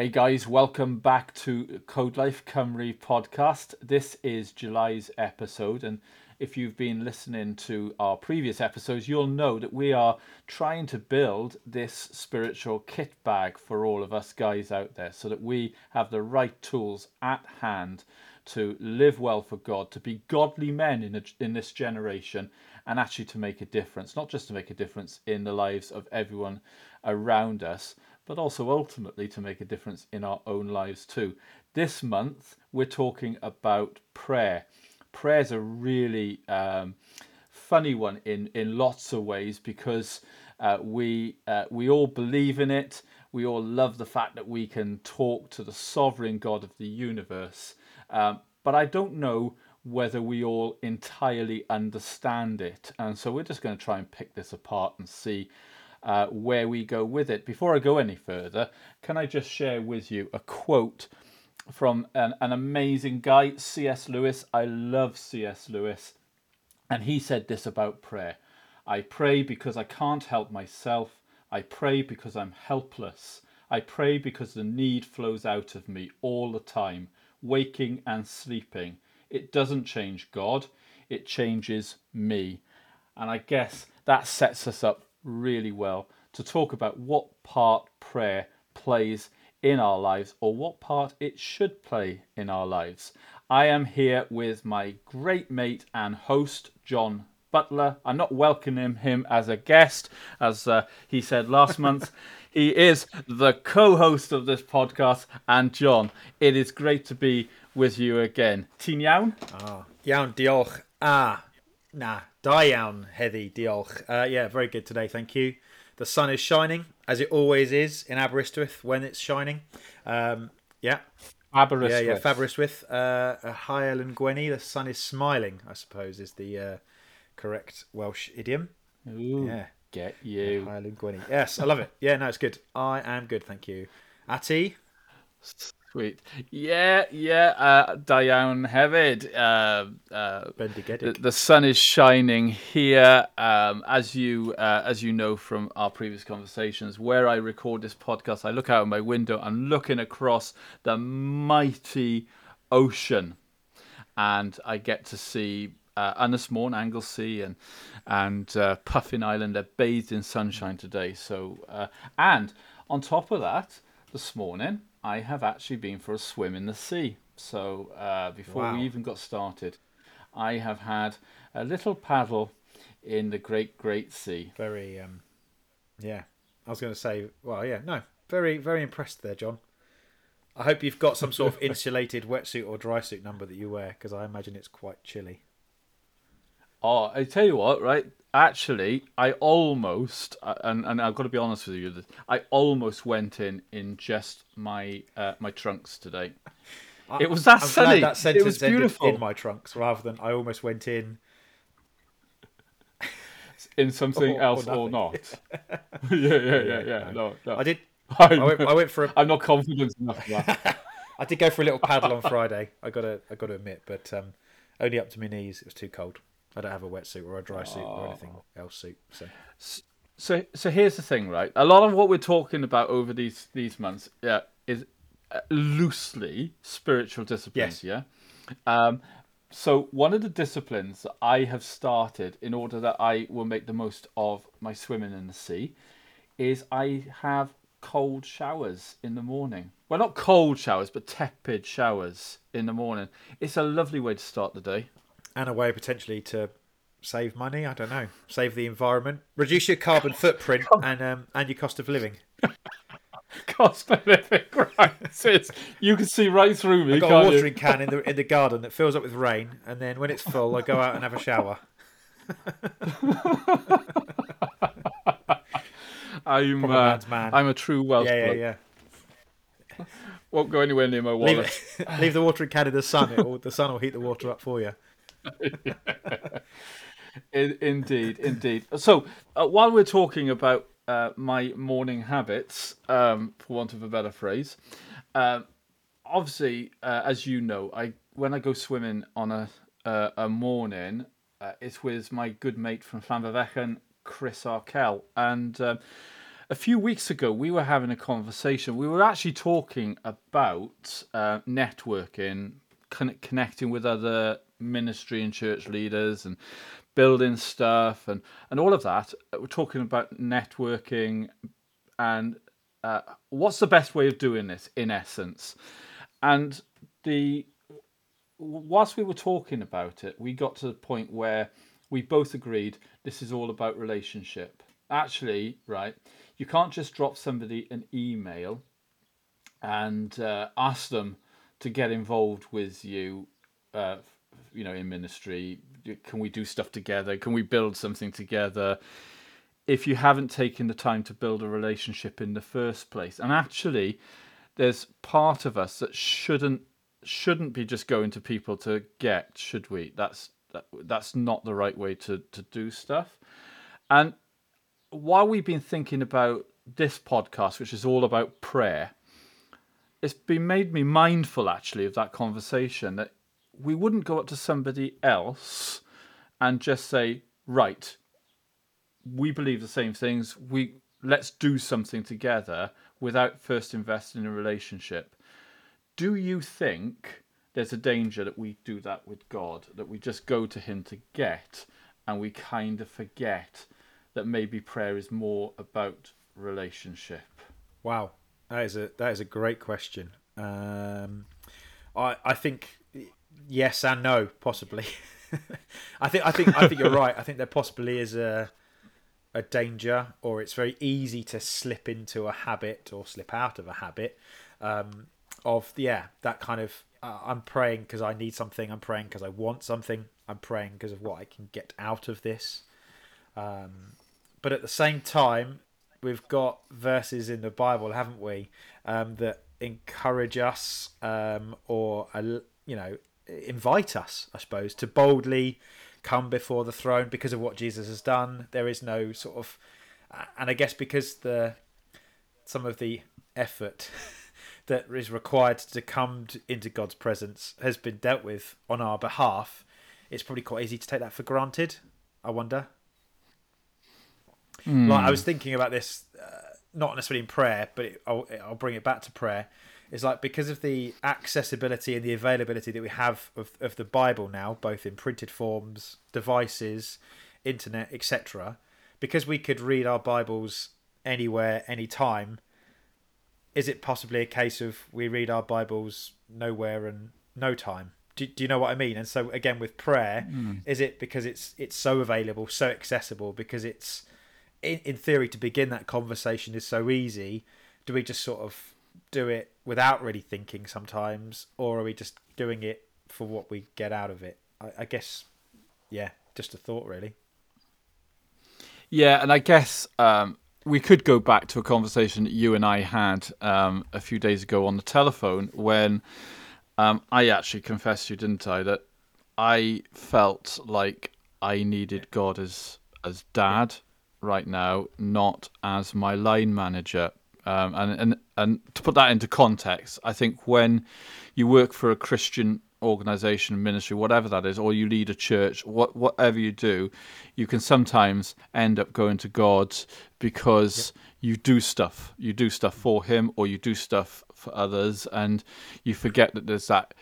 Hey guys, welcome back to Code Life Cymru podcast. This is July's episode, and if you've been listening to our previous episodes, you'll know that we are trying to build this spiritual kit bag for all of us guys out there so that we have the right tools at hand to live well for God, to be godly men in, a, in this generation, and actually to make a difference, not just to make a difference in the lives of everyone around us, but also ultimately to make a difference in our own lives too. This month, we're talking about prayer. Prayer is a really um, funny one in, in lots of ways because uh, we, uh, we all believe in it. We all love the fact that we can talk to the sovereign God of the universe. Um, but I don't know whether we all entirely understand it. And so we're just going to try and pick this apart and see uh, where we go with it. Before I go any further, can I just share with you a quote from an, an amazing guy, C.S. Lewis? I love C.S. Lewis. And he said this about prayer I pray because I can't help myself. I pray because I'm helpless. I pray because the need flows out of me all the time, waking and sleeping. It doesn't change God, it changes me. And I guess that sets us up really well to talk about what part prayer plays in our lives or what part it should play in our lives. I am here with my great mate and host, John Butler. I'm not welcoming him as a guest, as uh, he said last month. He is the co host of this podcast. And, John, it is great to be with you again. Ti'n iawn? Oh, iawn, diolch. Ah, nah, da iawn, diolch. Uh, yeah, very good today, thank you. The sun is shining, as it always is in Aberystwyth when it's shining. Um, yeah. Aberystwyth. Yeah, yeah, Aberystwyth. Uh, Hael and Gwenny, the sun is smiling, I suppose, is the uh, correct Welsh idiom. Ooh, yeah. Get you. Hael and Gwenny. Yes, I love it. Yeah, no, it's good. I am good, thank you. Ati? Sweet. Yeah, yeah. Uh, da iawn hefyd. Uh, uh, the, the, sun is shining here. Um, as you uh, as you know from our previous conversations, where I record this podcast, I look out of my window and looking across the mighty ocean, and I get to see uh, Môn, Anglesey, and and uh, Puffin Island. They're bathed in sunshine today. So, uh, and on top of that, this morning I have actually been for a swim in the sea. So uh, before wow. we even got started, I have had a little paddle in the Great Great Sea. Very, um, yeah. I was going to say, well, yeah, no, very, very impressed there, John. I hope you've got some sort of insulated wetsuit or dry suit number that you wear because I imagine it's quite chilly. Oh, I tell you what, right? Actually, I almost, uh, and, and I've got to be honest with you, I almost went in in just my uh, my trunks today. It was that I'm sunny. that sentence it was beautiful. in my trunks rather than I almost went in in something or, else or, or not. yeah, yeah, yeah, yeah, yeah. No, no. I did. I went, I went for. A, I'm not confident enough. I did go for a little paddle on Friday. I got to, I got to admit, but um, only up to my knees. It was too cold. I don't have a wetsuit or a dry suit or anything else suit. So. So, so here's the thing, right? A lot of what we're talking about over these these months, yeah, is uh, loosely spiritual disciplines. Yes. Yeah. Um, so one of the disciplines that I have started in order that I will make the most of my swimming in the sea is I have cold showers in the morning. Well, not cold showers, but tepid showers in the morning. It's a lovely way to start the day and a way potentially to save money. I don't know, save the environment, reduce your carbon footprint, and um, and your cost of living. cost of living crisis. You can see right through me. I've got a watering you? can in the in the garden that fills up with rain, and then when it's full, I go out and have a shower. I'm uh, I'm a true Welsh. Yeah, yeah, yeah. Won't go anywhere near my wallet. Leave, leave the watering can in the sun. Will, the sun will heat the water up for you. indeed, indeed. So, uh, while we're talking about uh, my morning habits, um, for want of a better phrase, uh, obviously, as you know, I when I go swimming on a a morning, uh, it's with my good mate from Llanfairfechan, Chris Arkell, and. Um, a few weeks ago we were having a conversation. We were actually talking about uh, networking, con- connecting with other ministry and church leaders, and building stuff, and and all of that. We're talking about networking, and uh, what's the best way of doing this in essence, and the whilst we were talking about it, we got to the point where we both agreed this is all about relationship. Actually, right, you can't just drop somebody an email and uh, ask them to get involved with you, uh, you know, in ministry. Can we do stuff together? Can we build something together? If you haven't taken the time to build a relationship in the first place, and actually, there's part of us that shouldn't shouldn't be just going to people to get, should we? That's that, that's not the right way to to do stuff. And while we've been thinking about this podcast, which is all about prayer, it's been made me mindful actually of that conversation that we wouldn't go up to somebody else and just say, right, we believe the same things. We let's do something together without first investing in a relationship. Do you think there's a danger that we do that with God, that we just go to Him to get and we kind of forget that maybe prayer is more about relationship? Wow, that is a that is a great question. Um, I I think yes and no, possibly. I think I think I think you're right. I think there possibly is a a danger, or it's very easy to slip into a habit or slip out of a habit um, of yeah that kind of uh, I'm praying because I need something. I'm praying because I want something. I'm praying because of what I can get out of this. Um, but at the same time, we've got verses in the Bible, haven't we, um, that encourage us um, or uh, you know invite us, I suppose, to boldly come before the throne because of what Jesus has done. There is no sort of, and I guess because the some of the effort that is required to come into God's presence has been dealt with on our behalf, it's probably quite easy to take that for granted. I wonder. Mm. Like I was thinking about this, uh, not necessarily in prayer, but it, I'll, I'll bring it back to prayer. Is like because of the accessibility and the availability that we have of, of the Bible now, both in printed forms, devices, internet, etc. Because we could read our Bibles anywhere, anytime. Is it possibly a case of we read our Bibles nowhere and no time? Do, do you know what I mean? And so again with prayer, mm. is it because it's it's so available, so accessible, because it's in, in theory, to begin that conversation is so easy. Do we just sort of do it without really thinking sometimes, or are we just doing it for what we get out of it? I, I guess, yeah, just a thought, really. Yeah, and I guess um, we could go back to a conversation you and I had um, a few days ago on the telephone when um, I actually confessed to you, didn't I, that I felt like I needed God as as dad right now, not as my line manager. Um, and, and and to put that into context, I think when you work for a Christian organization, ministry, whatever that is, or you lead a church, what, whatever you do, you can sometimes end up going to God because yep. you do stuff. You do stuff for Him, or you do stuff for others, and you forget that there's that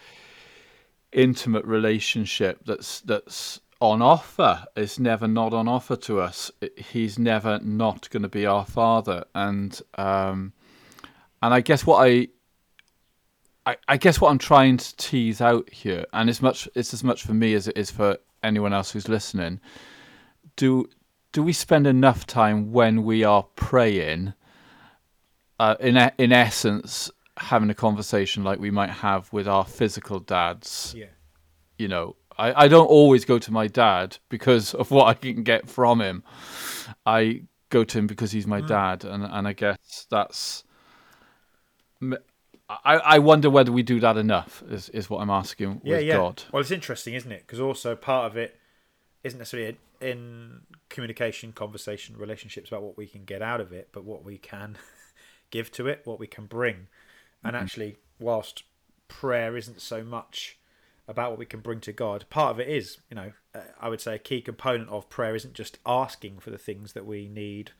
intimate relationship that's that's on offer. It's never not on offer to us. He's never not going to be our father, and um, and I guess what I, I, I guess what I'm trying to tease out here, and it's much it's as much for me as it is for anyone else who's listening. Do do we spend enough time when we are praying? Uh, in in essence, having a conversation like we might have with our physical dads. Yeah. You know, I, I don't always go to my dad because of what I can get from him. I go to him because he's my mm. dad, and, and I guess that's. I, I wonder whether we do that enough. Is is what I'm asking yeah, with yeah. God. Well, it's interesting, isn't it? Because also part of it isn't necessarily in communication, conversation, relationships about what we can get out of it, but what we can give to it, what we can bring. And mm-hmm. actually, whilst prayer isn't so much about what we can bring to God. Part of it is, you know, uh, I would say a key component of prayer isn't just asking for the things that we need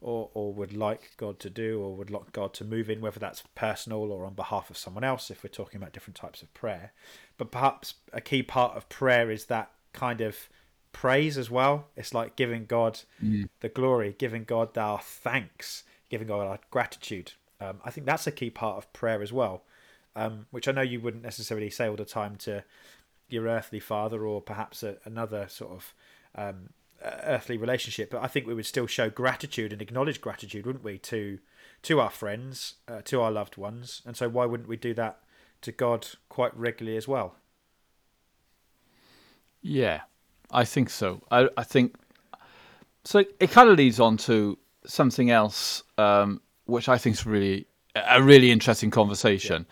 or, or would like God to do or would like God to move in, whether that's personal or on behalf of someone else, if we're talking about different types of prayer. But perhaps a key part of prayer is that kind of praise as well. It's like giving God Mm. the glory, giving God our thanks, giving God our gratitude. Um, I think that's a key part of prayer as well, um, which I know you wouldn't necessarily say all the time to your earthly father or perhaps a, another sort of um, uh, earthly relationship. But I think we would still show gratitude and acknowledge gratitude, wouldn't we, to to our friends, uh, to our loved ones? And so why wouldn't we do that to God quite regularly as well? Yeah, I think so. I, I think so. It kind of leads on to something else, um, which I think is really a really interesting conversation.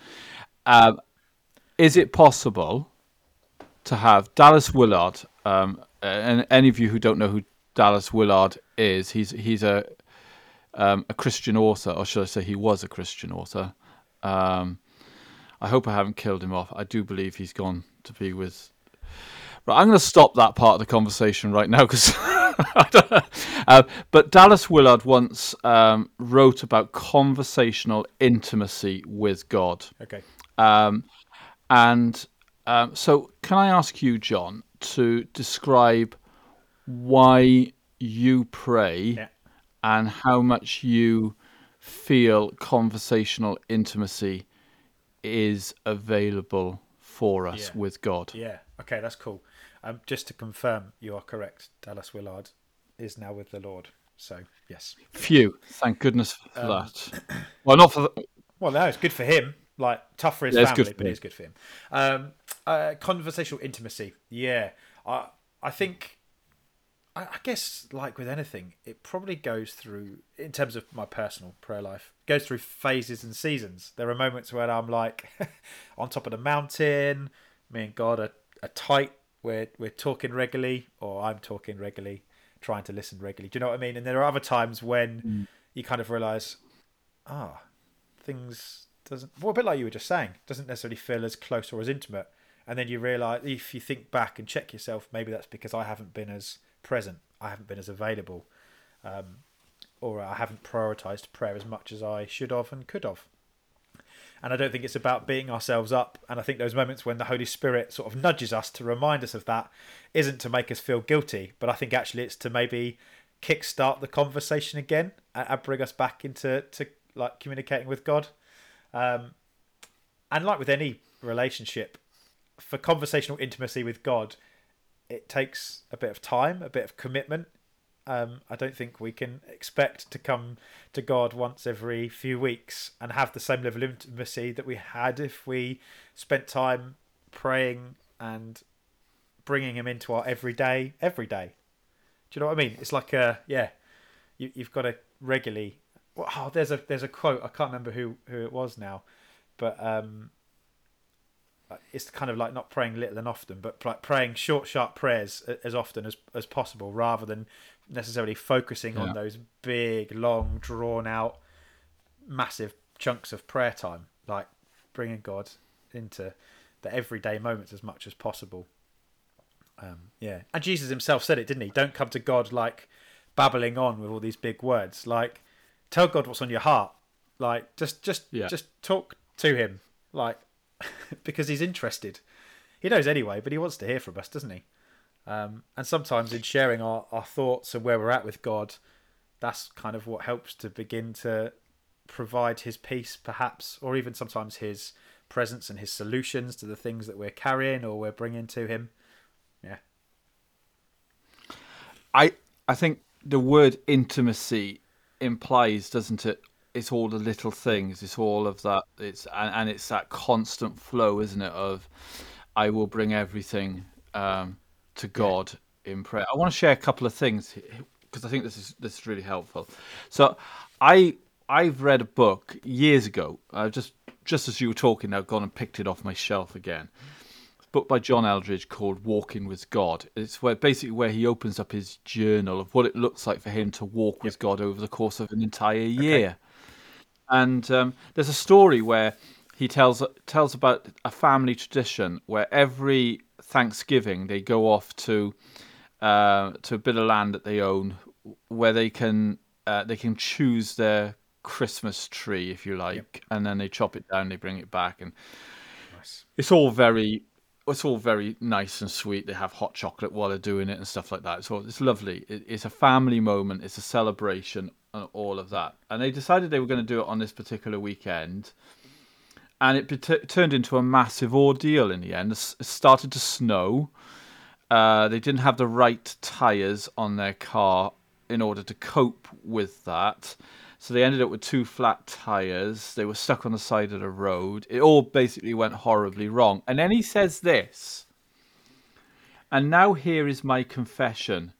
Um, is it possible to have Dallas Willard? Um, and any of you who don't know who Dallas Willard is, he's he's a um, a Christian author, or should I say, he was a Christian author. Um, I hope I haven't killed him off. I do believe he's gone to be with Right, I'm going to stop that part of the conversation right now because. uh, but Dallas Willard once um, wrote about conversational intimacy with God. Okay. Um, and um, so, can I ask you, John, to describe why you pray Yeah. and how much you feel conversational intimacy is available for us Yeah. with God? Yeah. Okay, that's cool. Um, just to confirm, you are correct. Dallas Willard is now with the Lord. So yes. Phew! Thank goodness for Um, that. Well, not for the, Well, no, it's good for him. Like tough for his Yeah, family, but it's good for him. Um, uh, conversational intimacy. Yeah, I I think. I, I guess, like with anything, it probably goes through, in terms of my personal prayer life, goes through phases and seasons. There are moments where I'm like on top of the mountain, me and God are, are tight. We're we're talking regularly, or I'm talking regularly, trying to listen regularly. Do you know what I mean? And there are other times when you kind of realize, ah, things doesn't well a bit like you were just saying doesn't necessarily feel as close or as intimate. And then you realize if you think back and check yourself maybe that's because i haven't been as present i haven't been as available um, or i haven't prioritized prayer as much as i should have and could have. And i don't think it's about beating ourselves up. And i think those moments when the holy spirit sort of nudges us to remind us of that isn't to make us feel guilty but i think actually it's to maybe kickstart the conversation again and and bring us back into to like communicating with god um, and like with any relationship, for conversational intimacy with God, it takes a bit of time, a bit of commitment. Um, I don't think we can expect to come to God once every few weeks and have the same level of intimacy that we had if we spent time praying and bringing Him into our everyday, every day. Do you know what I mean? It's like a yeah, you, you've got to regularly oh, there's a there's a quote I can't remember who who it was now, but um, it's kind of like not praying little and often, but like praying short, sharp prayers as often as as possible, rather than necessarily focusing Yeah. on those big, long, drawn out, massive chunks of prayer time. Like bringing God into the everyday moments as much as possible. Um, yeah, and Jesus himself said it, didn't he? Don't come to God like babbling on with all these big words. Like, tell God what's on your heart. Like, just, just, Yeah. just talk to Him. Like, because He's interested. He knows anyway, but He wants to hear from us, doesn't He? Um, and sometimes in sharing our, our thoughts and where we're at with God, that's kind of what helps to begin to provide His peace, perhaps, or even sometimes His presence and His solutions to the things that we're carrying or we're bringing to Him. Yeah. I I think the word intimacy implies, doesn't it? It's all the little things. It's all of that. It's and, and it's that constant flow, isn't it? Of I will bring everything um, to God in prayer. I want to share a couple of things because I think this is this is really helpful. So, I I've read a book years ago. I just just as you were talking, I've gone and picked it off my shelf again book by John Eldredge called Walking with God. It's where basically where he opens up his journal of what it looks like for him to walk with God over the course of an entire year. And um, there's a story where he tells tells about a family tradition where every Thanksgiving they go off to uh, to a bit of land that they own where they can uh, they can choose their Christmas tree, if you like, and then they chop it down, they bring it back, and Nice. it's all very it's all very nice and sweet. They have hot chocolate while they're doing it and stuff like that. So it's lovely. It, it's a family moment. It's a celebration and all of that. And they decided they were going to do it on this particular weekend, and it turned into a massive ordeal in the end. It it started to snow. Uh, they didn't have the right tires on their car in order to cope with that. So they ended up with two flat tires. They were stuck on the side of the road. It all basically went horribly wrong. And then he says this. And now here is my confession.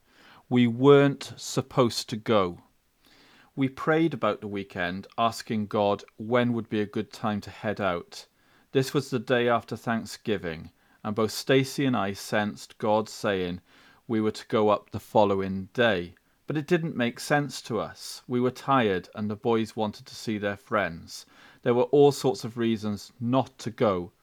We weren't supposed to go. We prayed about the weekend, asking God when would be a good time to head out. This was the day after Thanksgiving, and both Stasi and I sensed God saying we were to go up the following day. But it didn't make sense to us. We were tired, and the boys wanted to see their friends. There were all sorts of reasons not to go,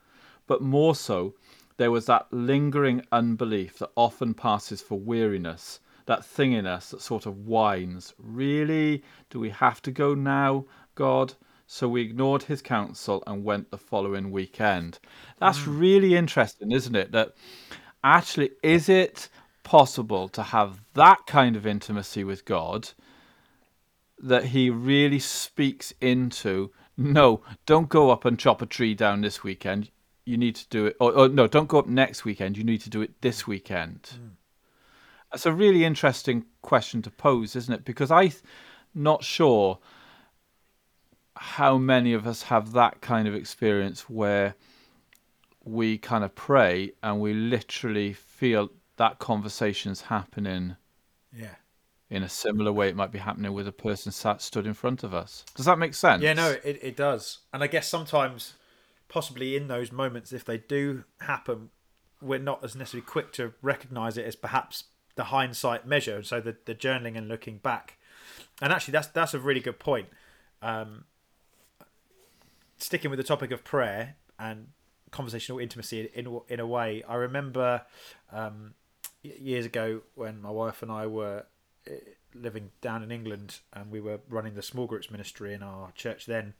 but more so, there was that lingering unbelief that often passes for weariness, that thing in us that sort of whines, Really? Do we have to go now, God? So we ignored his counsel and went the following weekend. That's mm. really interesting, isn't it? That actually, is it possible to have that kind of intimacy with God that he really speaks into? No, don't go up and chop a tree down this weekend. You need to do it. Or, or no, don't go up next weekend. You need to do it this weekend. Hmm. That's a really interesting question to pose, isn't it? Because I'm not sure how many of us have that kind of experience where we kind of pray and we literally feel that conversation's happening Yeah. in a similar way it might be happening with a person sat stood in front of us. Does that make sense? Yeah, no, it, it does. And I guess sometimes, possibly in those moments, if they do happen, we're not as necessarily quick to recognize it as perhaps the hindsight measure. So the, the journaling and looking back. And actually, that's that's a really good point. Um, sticking with the topic of prayer and conversational intimacy in in a way, I remember um, years ago when my wife and I were eh, living down in England and we were running the small groups ministry in our church then.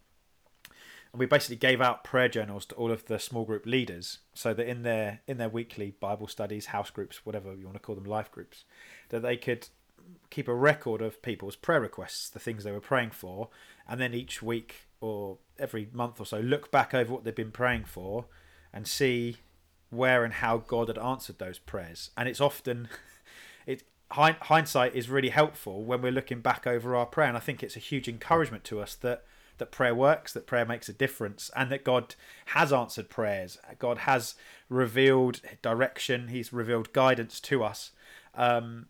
And we basically gave out prayer journals to all of the small group leaders so that in their in their weekly Bible studies, house groups, whatever you want to call them, life groups, that they could keep a record of people's prayer requests, the things they were praying for, and then each week or every month or so look back over what they've been praying for and see where and how God had answered those prayers. And it's often it hindsight is really helpful when we're looking back over our prayer and I think it's a huge encouragement to us that that prayer works, that prayer makes a difference, and that God has answered prayers. God has revealed direction. He's revealed guidance to us. Um,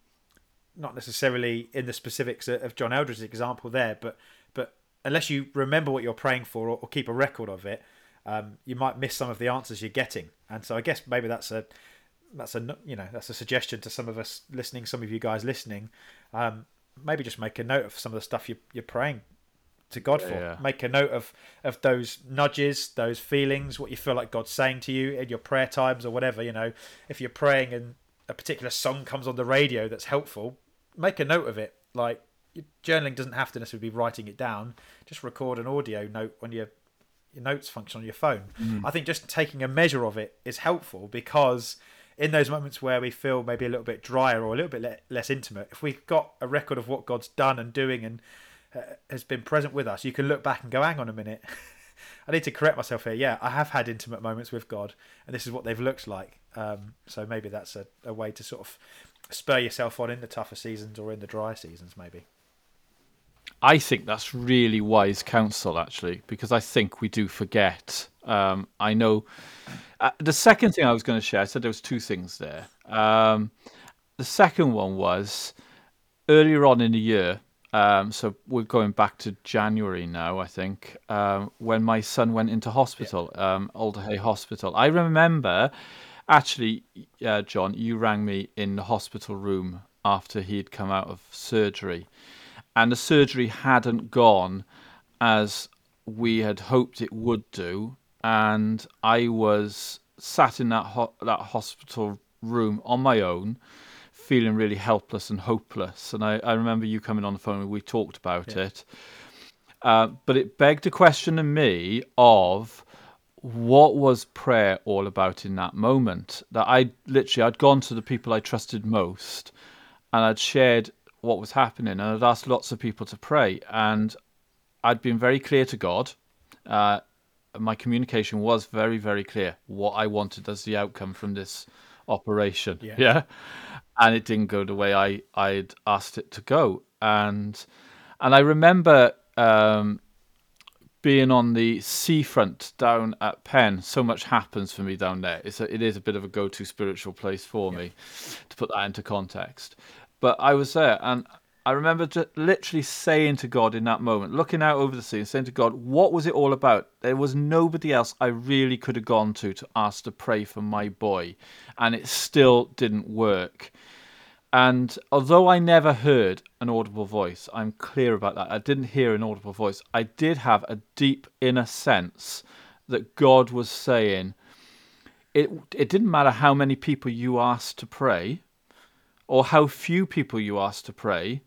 not necessarily in the specifics of John Eldredge's example there, but but unless you remember what you're praying for or, or keep a record of it, um, you might miss some of the answers you're getting. And so I guess maybe that's a that's a you know that's a suggestion to some of us listening, some of you guys listening. Um, maybe just make a note of some of the stuff you, you're praying to God for. Yeah. Make a note of of those nudges, those feelings, what you feel like God's saying to you in your prayer times or whatever. You know, if you're praying and a particular song comes on the radio that's helpful, make a note of it. Like journaling doesn't have to necessarily be writing it down. Just record an audio note on your your notes function on your phone. I think just taking a measure of it is helpful because in those moments where we feel maybe a little bit drier or a little bit le- less intimate, if we've got a record of what God's done and doing and uh, has been present with us, you can look back and go, hang on a minute. I need to correct myself here. Yeah, I have had intimate moments with God, and this is what they've looked like. Um, so maybe that's a, a way to sort of spur yourself on in the tougher seasons or in the dry seasons, maybe. I think that's really wise counsel, actually, because I think we do forget. Um, I know uh, the second thing I was going to share. I said there was two things there. Um, the second one was earlier on in the year. Um, so we're going back to January now, I think, um, when my son went into hospital, um, Alder Hey Hospital. I remember, actually, uh, John, you rang me in the hospital room after he'd come out of surgery and the surgery hadn't gone as we had hoped it would do and i was sat in that ho- that hospital room on my own feeling really helpless and hopeless. And I, I remember you coming on the phone and we talked about Yeah. it. Uh, but it begged a question in me of what was prayer all about in that moment? That I literally I'd gone to the people I trusted most, and I'd shared what was happening, and I'd asked lots of people to pray, and I'd been very clear to God. Uh, my communication was very, very clear what I wanted as the outcome from this operation. Yeah. And it didn't go the way I, I'd asked it to go. And and I remember um, being on the seafront down at Penn. So much happens for me down there. It's a, it is a bit of a go-to spiritual place for me, to put that into context. But I was there, and I remember just literally saying to God in that moment, looking out over the sea, saying to God, "What was it all about?" There was nobody else I really could have gone to to ask to pray for my boy, and it still didn't work. And although I never heard an audible voice, I'm clear about that. I didn't hear an audible voice. I did have a deep inner sense that God was saying, it, it didn't matter how many people you asked to pray or how few people you asked to pray,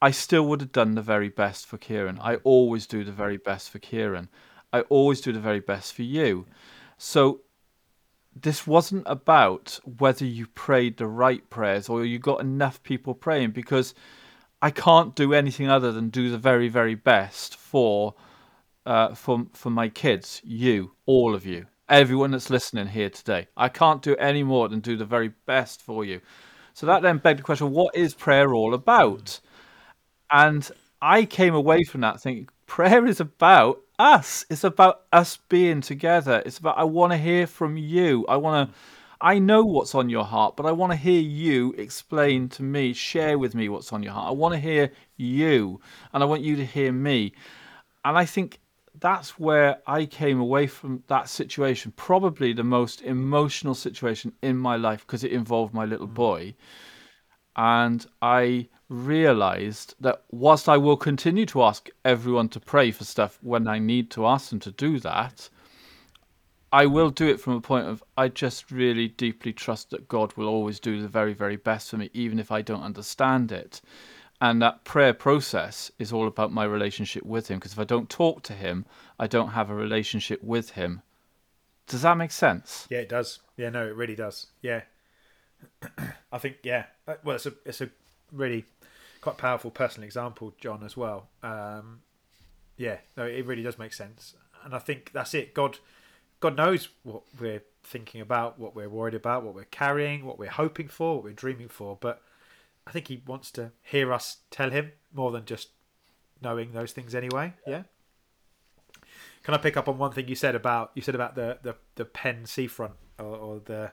I still would have done the very best for Kieran. I always do the very best for Kieran. I always do the very best for you. So this wasn't about whether you prayed the right prayers or you got enough people praying because I can't do anything other than do the very very best for uh, for for my kids, you, all of you, everyone that's listening here today. I can't do any more than do the very best for you. So that then begged the question: What is prayer all about? And I came away from that thinking prayer is about us. It's about us being together. It's about I want to hear from you. I want to I know what's on your heart, but I want to hear you explain to me, share with me what's on your heart. I want to hear you and I want you to hear me. And I think that's where I came away from that situation, probably the most emotional situation in my life because it involved my little mm. boy and I realized that whilst I will continue to ask everyone to pray for stuff when I need to ask them to do that, I will do it from a point of I just really deeply trust that God will always do the very, very best for me, even if I don't understand it. And that prayer process is all about my relationship with Him, because if I don't talk to Him, I don't have a relationship with Him. Does that make sense? Yeah, it does. Yeah, no, it really does. Yeah, I think yeah. Uh, Well, it's a it's a really quite powerful personal example, John, as well. Um, yeah, no, it really does make sense, and I think that's it. God, God knows what we're thinking about, what we're worried about, what we're carrying, what we're hoping for, what we're dreaming for. But I think He wants to hear us tell Him more than just knowing those things anyway. Yeah. Can I pick up on one thing you said about you said about the the, the Penn seafront or, or the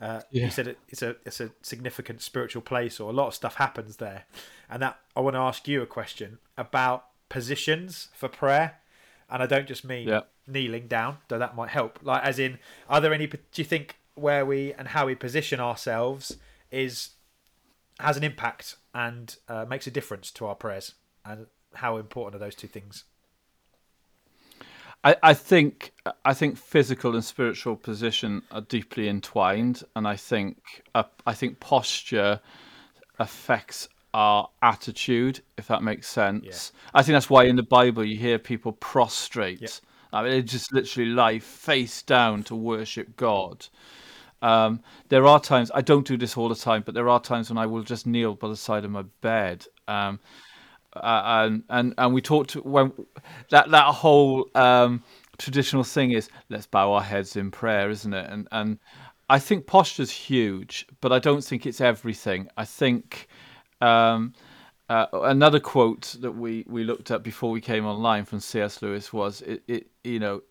uh, Yeah. you said it, it's a it's a significant spiritual place or a lot of stuff happens there, and that I want to ask you a question about positions for prayer, and I don't just mean Yeah. kneeling down, though that might help. Like as in, are there any? Do you think where we and how we position ourselves is has an impact and uh, makes a difference to our prayers, and how important are those two things? I, I think I think physical and spiritual position are deeply entwined, and I think uh, I think posture affects our attitude, if that makes sense. I think that's why in the Bible you hear people prostrate. Yeah. I mean, they just literally lie face down to worship God. Um, there are times I don't do this all the time, but there are times when I will just kneel by the side of my bed. Um, and and and we talked when that that whole um, traditional thing is let's bow our heads in prayer, isn't it? And and I think posture's huge, but I don't think it's everything. I think um, uh, another quote that we we looked at before we came online from C.S. Lewis was it, it you know.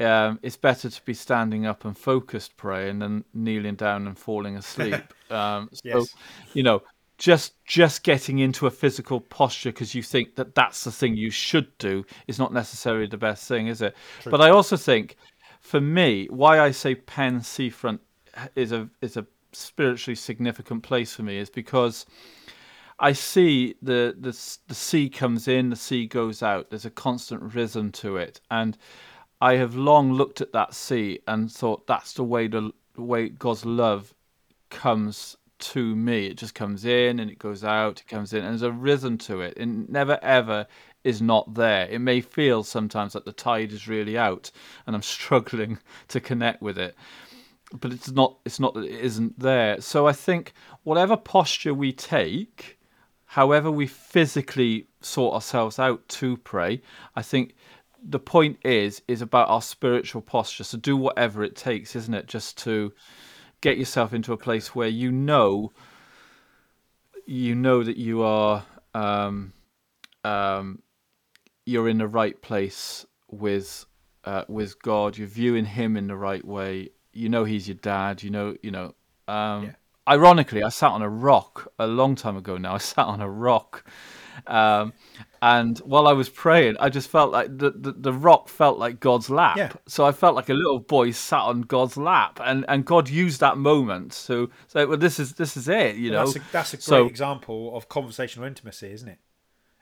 Um, it's better to be standing up and focused praying than kneeling down and falling asleep. Um, so, Yes. you know, just just getting into a physical posture because you think that that's the thing you should do is not necessarily the best thing, is it? But I also think, for me, why I say Penn Seafront is a is a spiritually significant place for me is because I see the the the sea comes in, the sea goes out. There's a constant rhythm to it, and I have long looked at that sea and thought that's the way the, the way God's love comes to me. It just comes in and it goes out, it comes in, and there's a rhythm to it. It never ever is not there. It may feel sometimes that the tide is really out and I'm struggling to connect with it. But it's not it's not that it isn't there. So I think whatever posture we take, however we physically sort ourselves out to pray, I think the point is is about our spiritual posture. So do whatever it takes, isn't it? Just to get yourself into a place where you know you know that you are um, um, you're in the right place with uh, with God. You're viewing Him in the right way. You know He's your dad. You know you know. Um, yeah. Ironically, I sat on a rock a long time ago. Now I sat on a rock, um, and while I was praying, I just felt like the, the, the rock felt like God's lap. Yeah. So I felt like a little boy sat on God's lap, and, and God used that moment to say, "Well, this is this is it." You well, know, that's a, that's a great so, example of conversational intimacy, isn't it?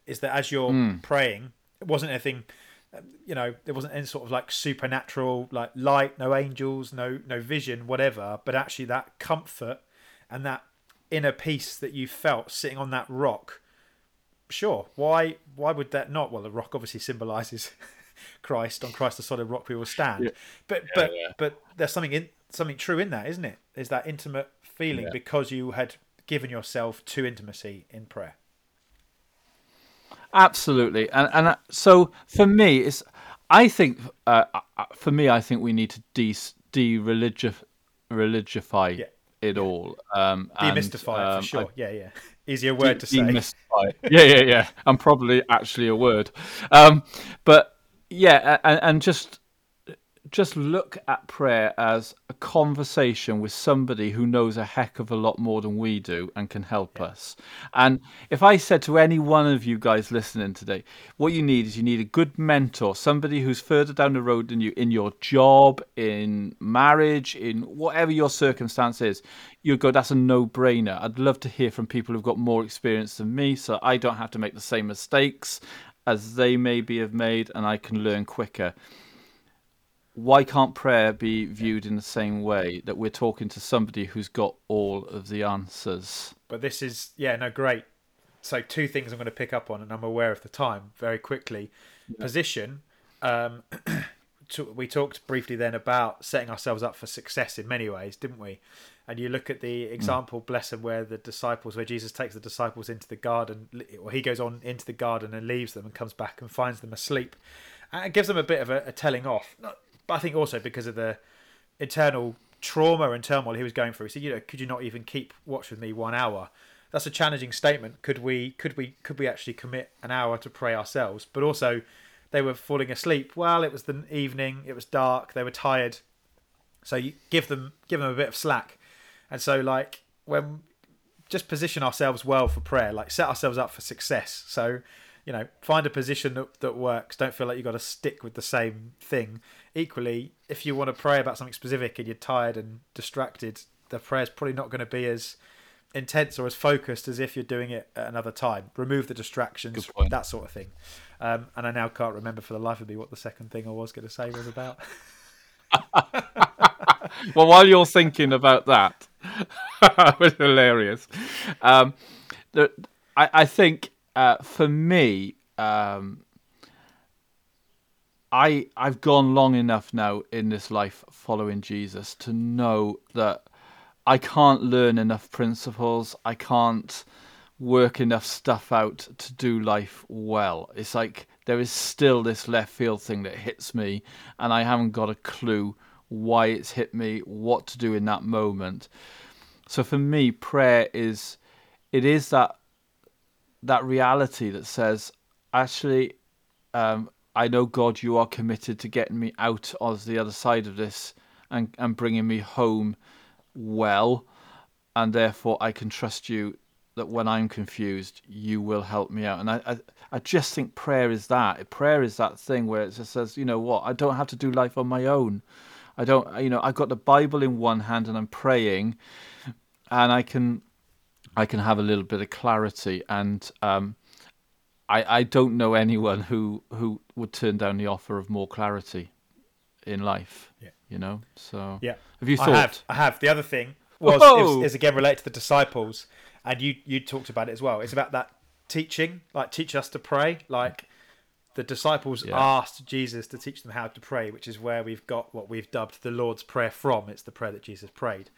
Is that as you're mm. praying, it wasn't anything you know there wasn't any sort of like supernatural like light no angels no no vision whatever but actually that comfort and that inner peace that you felt sitting on that rock sure. Why why would that not? Well the rock obviously symbolizes christ. On christ the solid rock we will stand. Yeah. but yeah, but yeah. but there's something in something true in that isn't it? Is that intimate feeling because you had given yourself to intimacy in prayer? Absolutely, and and uh, so for me, it's I think uh, uh, for me, I think we need to de de religify yeah. it all, um, demystify and, um, for sure. I, yeah, yeah, easier word to say. Yeah, yeah, yeah. I'm probably actually a word, um, but yeah, and, and just just look at prayer as a conversation with somebody who knows a heck of a lot more than we do and can help yeah. us. And if I said to any one of you guys listening today, what you need is you need a good mentor, somebody who's further down the road than you in your job, in marriage, in whatever your circumstance is, you'd go, that's a no brainer. I'd love to hear from people who've got more experience than me so I don't have to make the same mistakes as they maybe have made and I can learn quicker why can't prayer be viewed in the same way that we're talking to somebody who's got all of the answers? But this is, yeah, no, great. So, two things I'm going to pick up on, and I'm aware of the time very quickly. Yeah. Position. Um, we talked briefly then about setting ourselves up for success in many ways, didn't we? And you look at the mm. example, mm. bless them, where the disciples, where Jesus takes the disciples into the garden, or he goes on into the garden and leaves them and comes back and finds them asleep. And it gives them a bit of a, a telling off. Not, but I think also because of the internal trauma and turmoil he was going through. He said, you know, could you not even keep watch with me one hour? That's a challenging statement. Could we could we could we actually commit an hour to pray ourselves? But also they were falling asleep. Well, it was the evening, it was dark, they were tired. So you give them give them a bit of slack. And so like when just position ourselves well for prayer, like set ourselves up for success. So you know, find a position that, that works. Don't feel like you've got to stick with the same thing. Equally, if you want to pray about something specific and you're tired and distracted, the prayer's probably not going to be as intense or as focused as if you're doing it at another time. Remove the distractions, that sort of thing. Um, and I now can't remember for the life of me what the second thing I was going to say was about. well, while you're thinking about that, it was hilarious. Um, the, I, I think uh, for me, um, I I've gone long enough now in this life following Jesus to know that I can't learn enough principles. I can't work enough stuff out to do life well. It's like there is still this left field thing that hits me, and I haven't got a clue why it's hit me, what to do in that moment. So for me, prayer is it is that that reality that says, actually, um, I know God, you are committed to getting me out of the other side of this and and bringing me home well, and therefore I can trust you that when I'm confused, you will help me out. And I, I, I just think prayer is that. Prayer is that thing where it just says, you know what, I don't have to do life on my own. I don't, you know, I've got the Bible in one hand and I'm praying, and I can I can have a little bit of clarity. And um, I, I don't know anyone who, who would turn down the offer of more clarity in life. Yeah. You know, so yeah. Have you thought? I have. I have. The other thing, was is, is again related to the disciples, and you you talked about it as well. It's about that teaching, like teach us to pray. Like the disciples Yeah. asked Jesus to teach them how to pray, which is where we've got what we've dubbed the Lord's Prayer from. It's the prayer that Jesus prayed,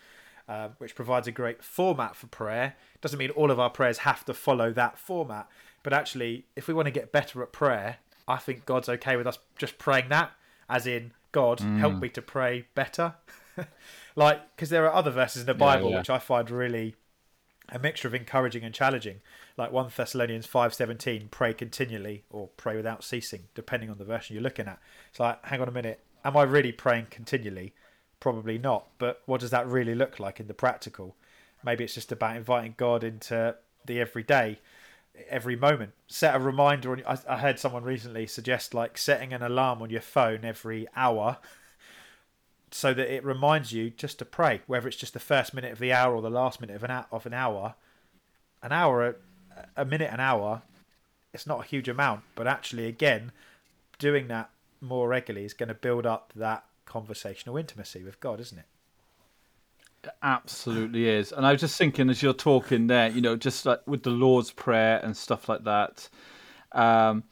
uh, which provides a great format for prayer. Doesn't mean all of our prayers have to follow that format, but actually, if we want to get better at prayer, I think God's okay with us just praying that, as in God help me to pray better. like, because there are other verses in the Bible yeah. which I find really a mixture of encouraging and challenging like 1 thessalonians 5.17 pray continually or pray without ceasing depending on the version you're looking at it's like hang on a minute am i really praying continually probably not but what does that really look like in the practical maybe it's just about inviting god into the everyday every moment set a reminder on I, I heard someone recently suggest like setting an alarm on your phone every hour so that it reminds you just to pray, whether it's just the first minute of the hour or the last minute of an of an hour. An hour, a minute, an hour, it's not a huge amount, but actually, again, doing that more regularly is going to build up that conversational intimacy with God, isn't it? absolutely is. And I was just thinking as you're talking there, you know, just like with the Lord's Prayer and stuff like that, um,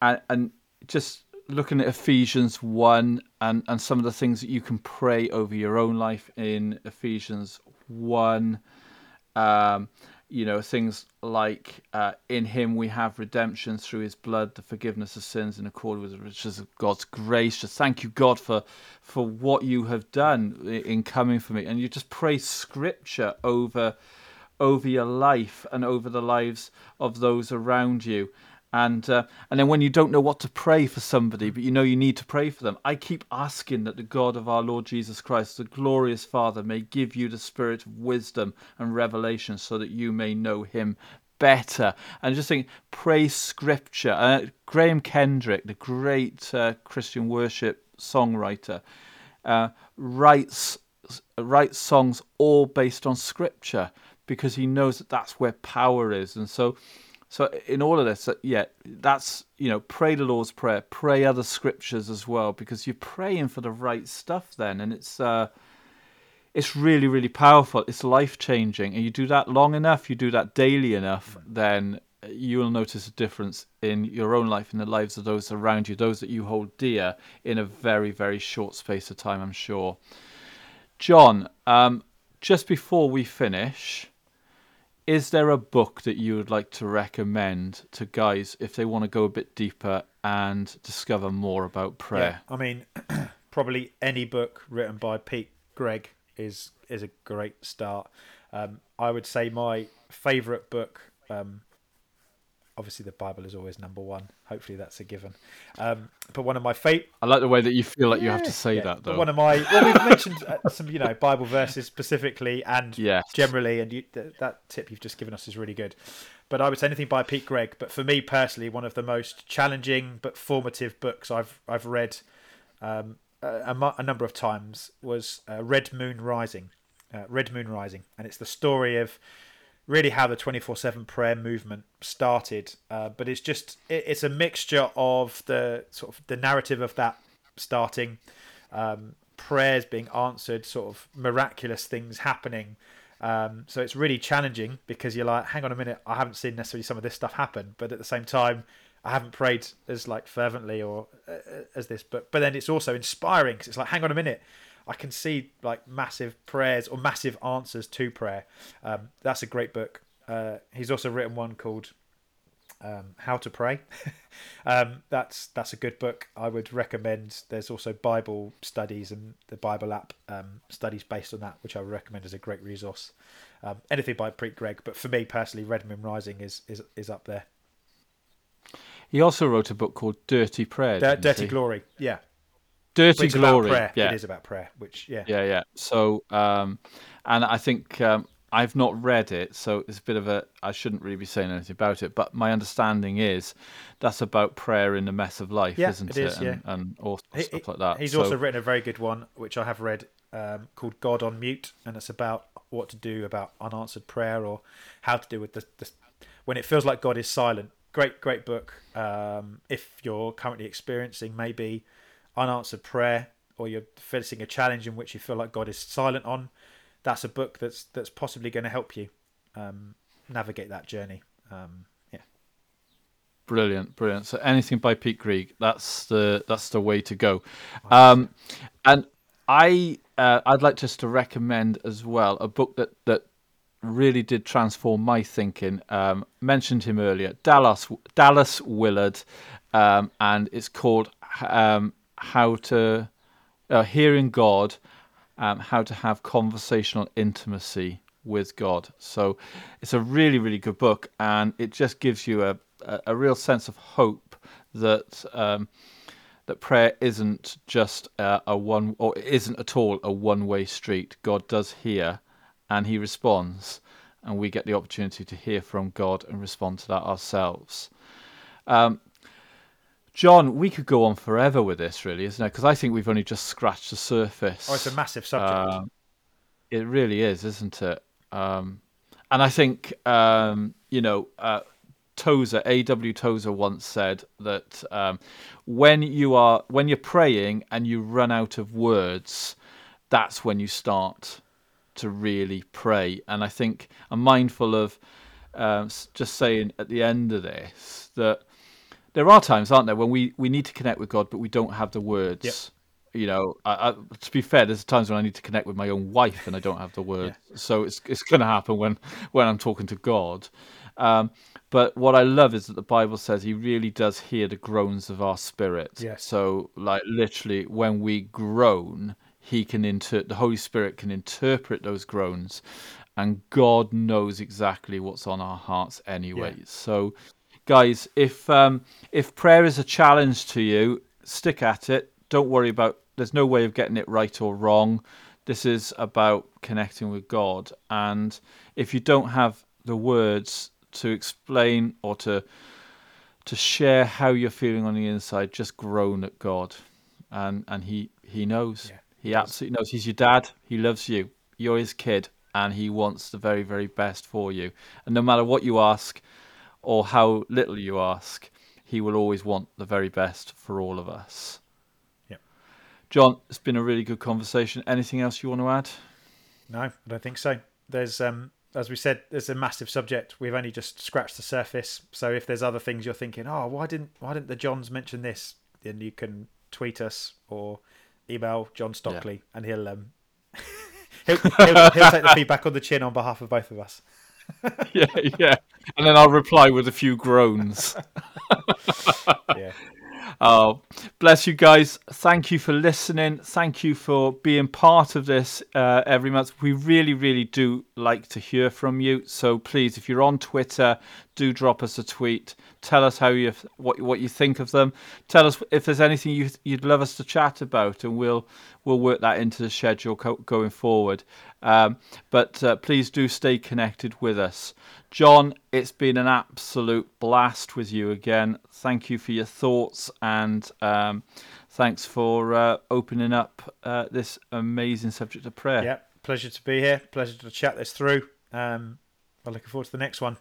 and, and just looking at Ephesians 1 and, and some of the things that you can pray over your own life in Ephesians 1. Um, you know, things like uh, in him we have redemption through his blood, the forgiveness of sins in accord with the riches of God's grace. Just thank you, God, for for what you have done in coming for me. And you just pray scripture over over your life and over the lives of those around you. And uh, and then when you don't know what to pray for somebody, but you know you need to pray for them, I keep asking that the God of our Lord Jesus Christ, the glorious Father, may give you the spirit of wisdom and revelation, so that you may know Him better. And just think, pray Scripture. Uh, Graham Kendrick, the great uh, Christian worship songwriter, uh, writes writes songs all based on Scripture because he knows that that's where power is, and so. So in all of this, yeah, that's you know, pray the Lord's prayer, pray other scriptures as well, because you're praying for the right stuff then, and it's uh, it's really really powerful. It's life changing, and you do that long enough, you do that daily enough, then you will notice a difference in your own life, in the lives of those around you, those that you hold dear, in a very very short space of time. I'm sure. John, um, just before we finish is there a book that you would like to recommend to guys if they want to go a bit deeper and discover more about prayer? I mean, probably any book written by Pete Greig is is a great start. Um, I would say my favourite book. Um, obviously, the Bible is always number one. Hopefully, that's a given. Um, but one of my favorite. I like the way that you feel like you have to Yeah, say yeah. that though. one of my well, we've mentioned uh, some you know Bible verses specifically and Yes. generally, and you, th- that tip you've just given us is really good. But I would say anything by Pete Greig. But for me personally, one of the most challenging but formative books I've I've read um, a, a a number of times was uh, Red Moon Rising. Uh, Red Moon Rising, and it's the story of really how the 24/7 prayer movement started. Uh, but it's just it, it's a mixture of the sort of the narrative of that starting, um, prayers being answered, sort of miraculous things happening. Um, so it's really challenging because you're like, hang on a minute, I haven't seen necessarily some of this stuff happen, but at the same time, I haven't prayed as like fervently or uh, as this. But but then it's also inspiring because it's like, hang on a minute, I can see like massive prayers or massive answers to prayer. Um, that's a great book. Uh, he's also written one called um, How to Pray. um, that's that's a good book. I would recommend. There's also Bible studies and the Bible app um, studies based on that, which I would recommend as a great resource. Um, anything by Pete Greig, but for me personally, Red Moon Rising is is is up there. He also wrote a book called Dirty Prayer. Didn't Dirty he? Glory, yeah. Dirty It's Glory. prayer. Yeah. It is about prayer, which yeah. Yeah, yeah. So, um, and I think um, I've not read it, so it's a bit of a. I shouldn't really be saying anything about it, but my understanding is that's about prayer in the mess of life, Yeah, isn't it is, And, and all stuff he- like that. He's So- also written a very good one, which I have read, um, called God on Mute, and it's about what to do about unanswered prayer or how to do with the, the when it feels like God is silent. Great, great book. Um, if you're currently experiencing maybe unanswered prayer or you're facing a challenge in which you feel like God is silent on, that's a book that's that's possibly going to help you um, navigate that journey. Um, yeah, brilliant, brilliant. So anything by Pete Greig, that's the that's the way to go. Um, and I uh, I'd like just to recommend as well a book that that really did transform my thinking. Um, mentioned him earlier, Dallas Dallas Willard, um, and it's called um, How to uh, Hearing God, um, How to Have Conversational Intimacy with God. So it's a really really good book, and it just gives you a a, a real sense of hope that. Um, that prayer isn't just a one or isn't at all a one-way street. God does hear, and He responds, and we get the opportunity to hear from God and respond to that ourselves. Um, John, we could go on forever with this, really, isn't it? Because I think we've only just scratched the surface. Oh, it's a massive subject. Um, it really is, isn't it? Um, and I think um, you know, uh, Tozer, A.W. Tozer once said that um, when you are when you're praying and you run out of words, that's when you start to really pray. And I think I'm mindful of um, just saying at the end of this that there are times, aren't there, when we, we need to connect with God, but we don't have the words. Yep. You know, I, I, to be fair, there's times when I need to connect with my own wife and I don't have the words. Yeah. So it's it's going to happen when when I'm talking to God. Um, but what I love is that the Bible says He really does hear the groans of our spirit. Yes. So, like literally, when we groan, He can inter- the Holy Spirit can interpret those groans, and God knows exactly what's on our hearts anyway. Yeah. So, guys, if um, if prayer is a challenge to you, stick at it. Don't worry about. There's no way of getting it right or wrong. This is about connecting with God, and if you don't have the words to explain or to to share how you're feeling on the inside, just groan at God, and and he he knows. Yeah, he, he absolutely knows. He's your dad. He loves you. You're his kid, and he wants the very very best for you. And no matter what you ask, or how little you ask, he will always want the very best for all of us. Yeah. John, it's been a really good conversation. Anything else you want to add? No, I don't think so. There's um as we said, it's a massive subject. We've only just scratched the surface. So if there's other things you're thinking, oh, why didn't why didn't the Johns mention this? Then you can tweet us or email John Stockley, yeah. and he'll um he'll, he'll, he'll take the feedback on the chin on behalf of both of us. yeah, yeah, and then I'll reply with a few groans. yeah. Oh, bless you guys. Thank you for listening. Thank you for being part of this uh, every month. We really, really do like to hear from you. So please, if you're on Twitter, do drop us a tweet. Tell us how you what what you think of them. Tell us if there's anything you you'd love us to chat about, and we'll we'll work that into the schedule co- going forward. Um, but uh, please do stay connected with us. John, it's been an absolute blast with you again. Thank you for your thoughts and um, thanks for uh, opening up uh, this amazing subject of prayer. Yeah, pleasure to be here. Pleasure to chat this through. Um, I'm looking forward to the next one.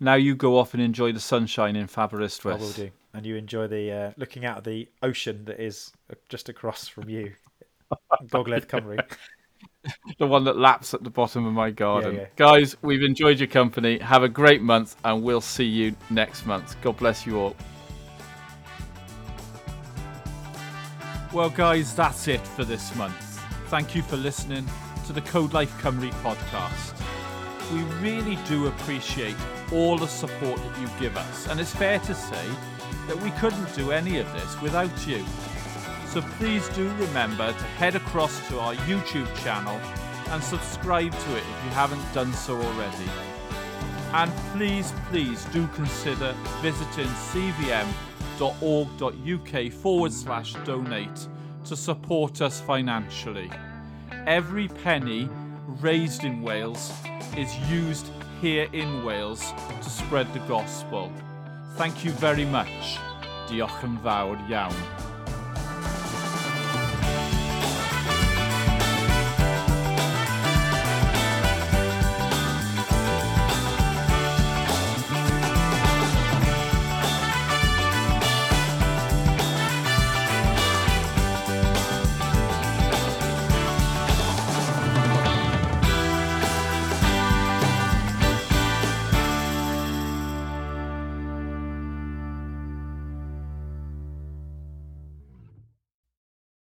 Now you go off and enjoy the sunshine in Faberist I will do. And you enjoy the uh, looking out at the ocean that is uh, just across from you, Gogledd Cymru. the one that laps at the bottom of my garden. Yeah, yeah. Guys, we've enjoyed your company. Have a great month, and we'll see you next month. God bless you all. Well, guys, that's it for this month. Thank you for listening to the Code Life Cymru podcast. We really do appreciate all the support that you give us, and it's fair to say that we couldn't do any of this without you. So please do remember to head across to our YouTube channel and subscribe to it if you haven't done so already. And please, please do consider visiting cvm.org.uk forward slash donate to support us financially. Every penny raised in Wales is used here in Wales to spread the gospel. Thank you very much. Diolch yn fawr iawn.